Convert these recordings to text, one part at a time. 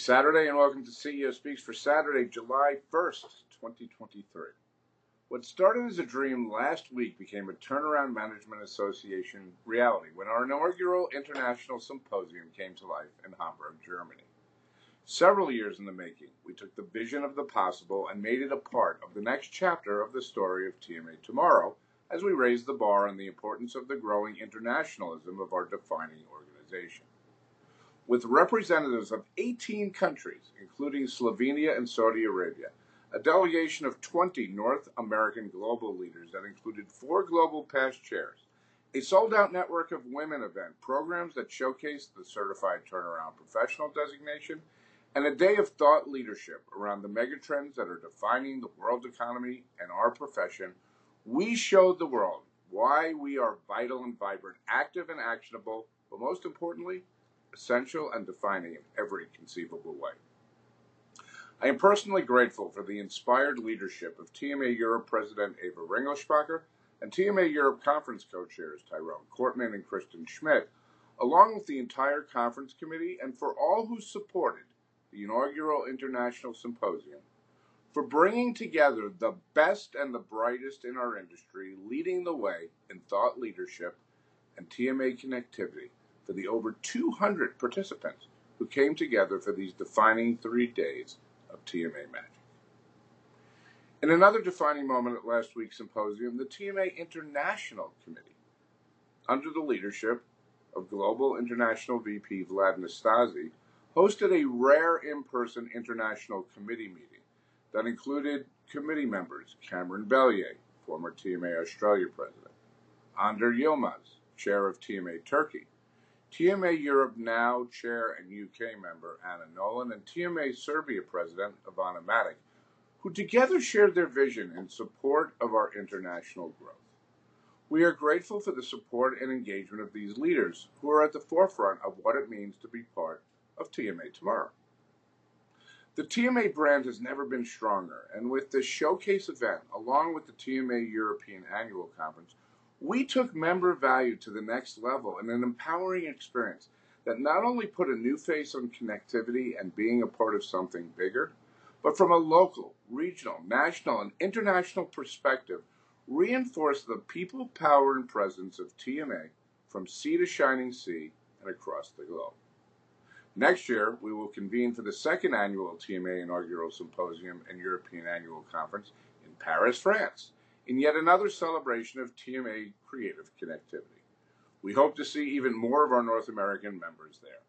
Saturday, and welcome to CEO Speaks for Saturday, July 1st, 2023. What started as a dream last week became a Turnaround Management Association reality when our inaugural international symposium came to life in Hamburg, Germany. Several years in the making, we took the vision of the possible and made it a part of the next chapter of the story of TMA tomorrow as we raised the bar on the importance of the growing internationalism of our defining organization. With representatives of 18 countries, including Slovenia and Saudi Arabia, a delegation of 20 North American global leaders that included four global past chairs, a sold out network of women event programs that showcased the certified turnaround professional designation, and a day of thought leadership around the megatrends that are defining the world economy and our profession. We showed the world why we are vital and vibrant, active and actionable, but most importantly, essential and defining in every conceivable way. I am personally grateful for the inspired leadership of TMA Europe President Eva Ringelspacher and TMA Europe Conference co-chairs Tyrone Kortman and Kristen Schmidt, along with the entire conference committee and for all who supported the inaugural International Symposium, for bringing together the best and the brightest in our industry, leading the way in thought leadership and TMA connectivity for the over 200 participants who came together for these defining three days of TMA Magic. In another defining moment at last week's symposium, the TMA International Committee, under the leadership of Global International VP Vlad Nastasi, hosted a rare in person international committee meeting that included committee members Cameron Bellier, former TMA Australia president, Ander Yilmaz, chair of TMA Turkey, TMA Europe Now Chair and UK member Anna Nolan, and TMA Serbia President Ivana Matic, who together shared their vision in support of our international growth. We are grateful for the support and engagement of these leaders who are at the forefront of what it means to be part of TMA tomorrow. The TMA brand has never been stronger, and with this showcase event, along with the TMA European Annual Conference, we took member value to the next level in an empowering experience that not only put a new face on connectivity and being a part of something bigger, but from a local, regional, national, and international perspective, reinforced the people, power, and presence of TMA from sea to shining sea and across the globe. Next year, we will convene for the second annual TMA Inaugural Symposium and European Annual Conference in Paris, France in yet another celebration of TMA creative connectivity. We hope to see even more of our North American members there.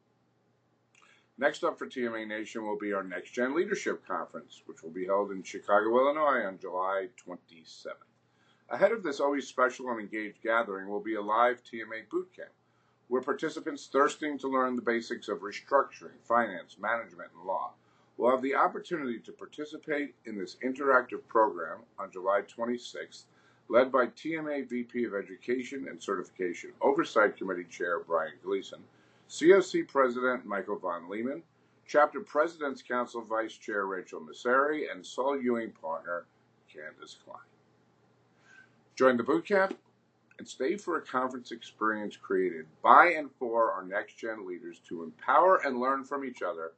Next up for TMA Nation will be our Next Gen Leadership Conference, which will be held in Chicago, Illinois on July 27th. Ahead of this always special and engaged gathering will be a live TMA boot camp, where participants thirsting to learn the basics of restructuring, finance, management, and law will have the opportunity to participate in this interactive program on July 26th, led by TMA VP of Education and Certification Oversight Committee Chair Brian Gleason, COC President Michael Von Lehman, Chapter President's Council Vice Chair Rachel Messeri, and Saul Ewing partner Candace Klein. Join the bootcamp and stay for a conference experience created by and for our next gen leaders to empower and learn from each other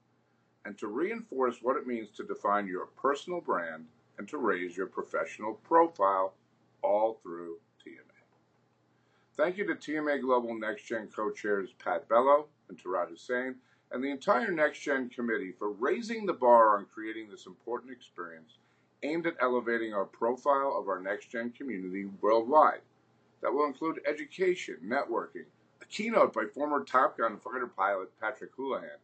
and to reinforce what it means to define your personal brand and to raise your professional profile all through TMA. Thank you to TMA Global Next Gen co-chairs Pat Bello and Tarad Hussein and the entire Next Gen committee for raising the bar on creating this important experience aimed at elevating our profile of our Next Gen community worldwide. That will include education, networking, a keynote by former Top Gun fighter pilot Patrick Houlihan,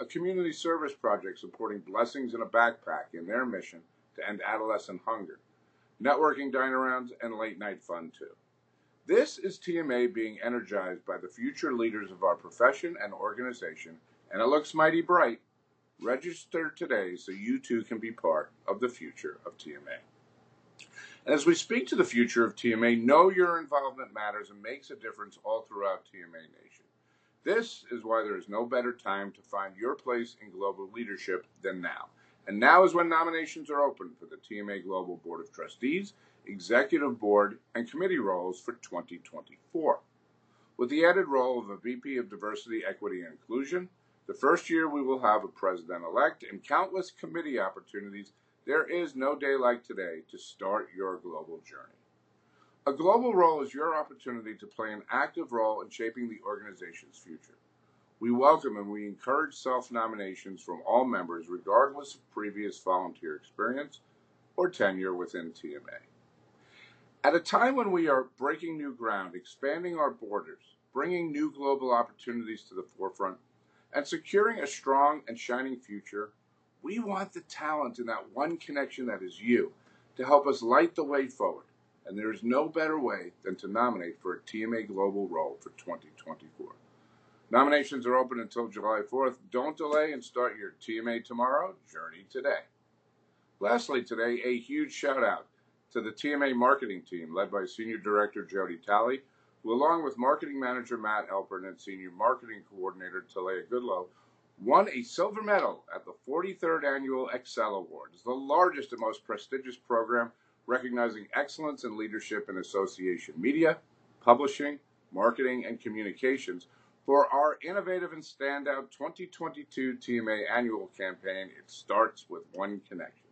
a community service project supporting Blessings in a Backpack in their mission to end adolescent hunger, networking dine-arounds, and late-night fun too. This is TMA being energized by the future leaders of our profession and organization, and it looks mighty bright. Register today so you too can be part of the future of TMA. As we speak to the future of TMA, know your involvement matters and makes a difference all throughout TMA Nation. This is why there is no better time to find your place in global leadership than now. And now is when nominations are open for the TMA Global Board of Trustees, Executive Board, and Committee roles for 2024. With the added role of a VP of Diversity, Equity, and Inclusion, The first year we will have a president elect and countless committee opportunities. There is no day like today to start your global journey. A global role is your opportunity to play an active role in shaping the organization's future. We welcome and we encourage self nominations from all members, regardless of previous volunteer experience or tenure within TMA. At a time when we are breaking new ground, expanding our borders, bringing new global opportunities to the forefront, and securing a strong and shining future, we want the talent in that one connection that is you to help us light the way forward. And there is no better way than to nominate for a TMA Global role for 2024. Nominations are open until July 4th. Don't delay and start your TMA tomorrow, journey today. Lastly, today, a huge shout out to the TMA marketing team led by Senior Director Jody Talley, who, along with Marketing Manager Matt Elpern and Senior Marketing Coordinator Talea Goodlow, won a silver medal at the 43rd Annual Excel Awards, the largest and most prestigious program recognizing excellence in leadership in association media, publishing, marketing, and communications for our innovative and standout 2022 TMA annual campaign, It Starts with One Connection.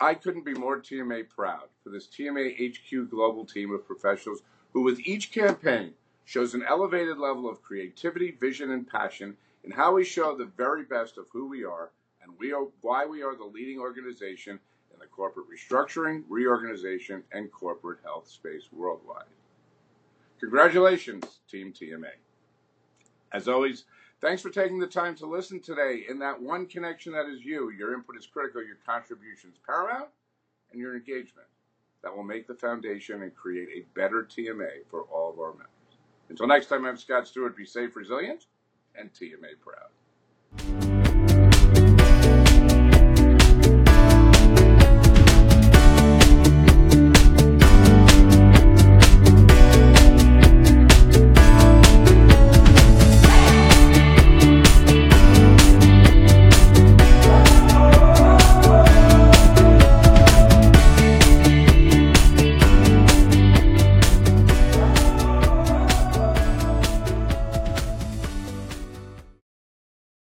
I couldn't be more TMA proud for this TMA HQ global team of professionals who, with each campaign, shows an elevated level of creativity, vision, and passion in how we show the very best of who we are and we are, why we are the leading organization in the corporate restructuring, reorganization, and corporate health space worldwide. Congratulations, Team TMA. As always, thanks for taking the time to listen today. In that one connection that is you, your input is critical, your contributions paramount, and your engagement that will make the foundation and create a better TMA for all of our members. Until next time, I'm Scott Stewart. Be safe, resilient, and TMA proud.